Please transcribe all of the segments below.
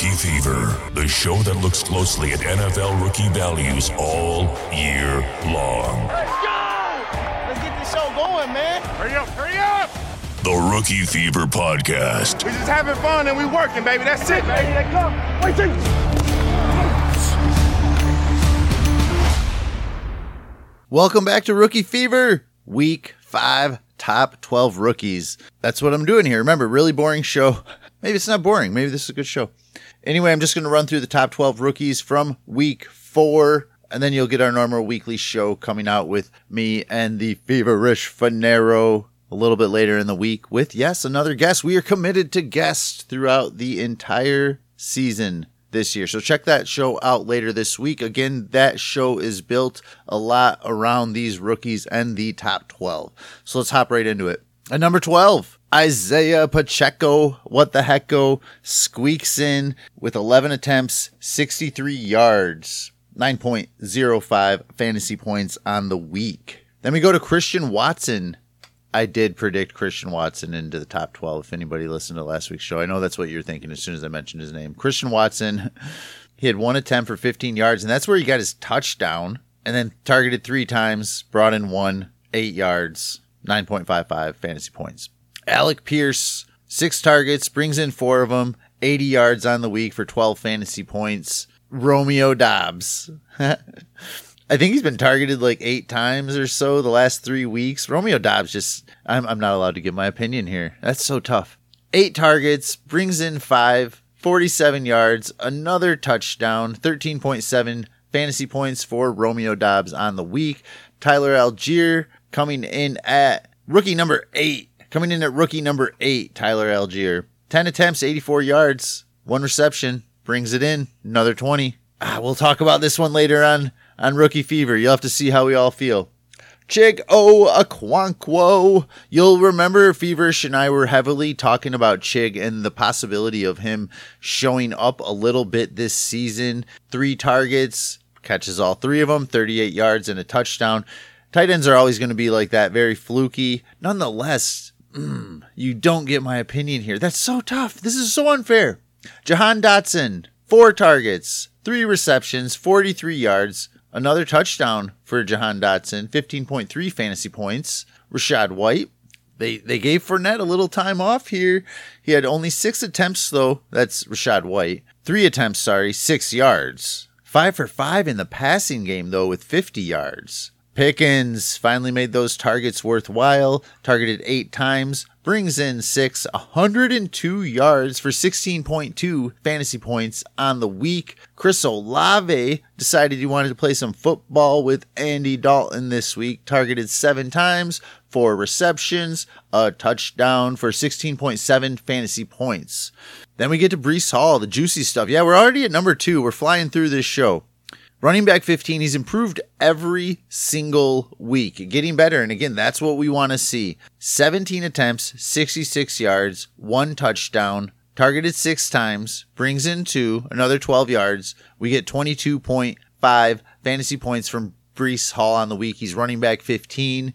Rookie Fever, the show that looks closely at NFL rookie values all year long. Let's go! Let's get this show going, man. Hurry up, hurry up! The Rookie Fever Podcast. We're just having fun and we're working, baby. That's it, baby. Let's go. Wait, till Welcome back to Rookie Fever, week five, top 12 rookies. That's what I'm doing here. Remember, really boring show. Maybe it's not boring. Maybe this is a good show. Anyway, I'm just going to run through the top 12 rookies from week four, and then you'll get our normal weekly show coming out with me and the feverish Fanaro a little bit later in the week with, yes, another guest. We are committed to guests throughout the entire season this year. So check that show out later this week. Again, that show is built a lot around these rookies and the top 12. So let's hop right into it. At number 12, Isaiah Pacheco, what the heck go, squeaks in with 11 attempts, 63 yards, 9.05 fantasy points on the week. Then we go to Christian Watson, I did predict Christian Watson into the top 12. If anybody listened to last week's show, I know that's what you're thinking as soon as I mentioned his name. Christian Watson, he had one attempt for 15 yards, and that's where he got his touchdown, and then targeted three times, brought in one, eight yards, 9.55 fantasy points. Alec Pierce, six targets, brings in four of them, 80 yards on the week for 12 fantasy points. Romeo Doubs. I think he's been targeted like eight times or so the last three weeks. Romeo Doubs just, I'm, I'm not allowed to give my opinion here. That's so tough. Eight targets, brings in five, 47 yards, another touchdown, 13.7 fantasy points for Romeo Doubs on the week. Tyler Allgeier coming in at rookie number eight. Coming in at rookie number eight, Tyler Allgeier. 10 attempts, 84 yards, one reception, brings it in, another 20. Ah, we'll talk about this one later on on Rookie Fever. You'll have to see how we all feel. Chig Okonkwo. You'll remember Feverish and I were heavily talking about Chig and the possibility of him showing up a little bit this season. Three targets, catches all three of them, 38 yards and a touchdown. Tight ends are always going to be like that, very fluky. Nonetheless, mm, you don't get my opinion here. That's so tough. This is so unfair. Jahan Dotson, four targets, three receptions, 43 yards, Another touchdown for Jahan Dotson, 15.3 fantasy points. Rachaad White, they they gave Fournette a little time off here. He had only six attempts though. That's Rachaad White. Three attempts, sorry, six yards. Five for five in the passing game though, with 50 yards. Pickens finally made those targets worthwhile. Targeted eight times, brings in six, 102 yards for 16.2 fantasy points on the week. Chris Olave decided he wanted to play some football with Andy Dalton this week. Targeted seven times, four receptions, a touchdown for 16.7 fantasy points. Then we get to Breece Hall, the juicy stuff. Yeah, we're already at number two. We're flying through this show. Running back 15, he's improved every single week, getting better. And again, that's what we want to see. 17 attempts, 66 yards, one touchdown, targeted six times, brings in two, another 12 yards. We get 22.5 fantasy points from Breece Hall on the week. He's running back 15.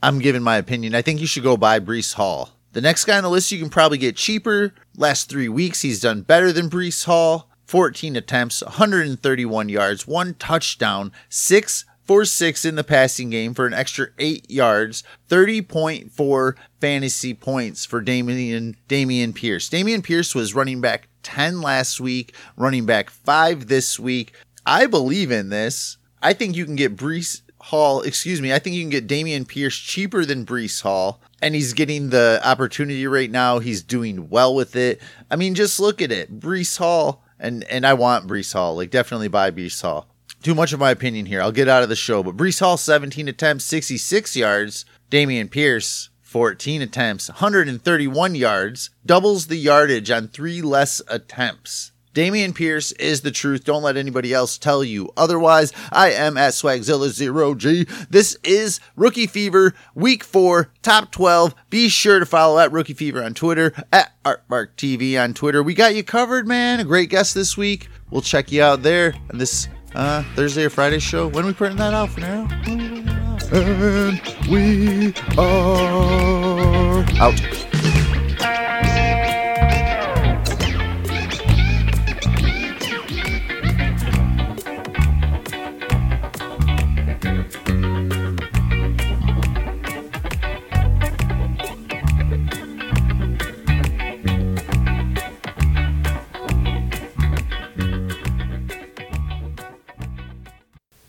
I'm giving my opinion. I think you should go buy Breece Hall. The next guy on the list you can probably get cheaper. Last three weeks, he's done better than Breece Hall. 14 attempts, 131 yards, one touchdown, six for six in the passing game for an extra eight yards, 30.4 fantasy points for Damian Dameon Pierce. Dameon Pierce was running back 10 last week, running back five this week. I believe in this. I think you can get Breece Hall, excuse me, I think you can get Dameon Pierce cheaper than Breece Hall. And he's getting the opportunity right now. He's doing well with it. I mean, just look at it. Breece Hall and and I want Breece Hall. Like definitely buy Breece Hall. Too much of my opinion here. I'll get out of the show. But Breece Hall, 17 attempts, 66 yards. Dameon Pierce, 14 attempts, 131 yards, doubles the yardage on three less attempts. Dameon Pierce is the truth. Don't let anybody else tell you otherwise. I am at Swagzilla0G. This is Rookie Fever, Week 4, Top 12. Be sure to follow at Rookie Fever on Twitter, at AardvarkTV on Twitter. We got you covered, man. A great guest this week. We'll check you out there on this uh, Thursday or Friday show. When we putting that out for now? And we are out.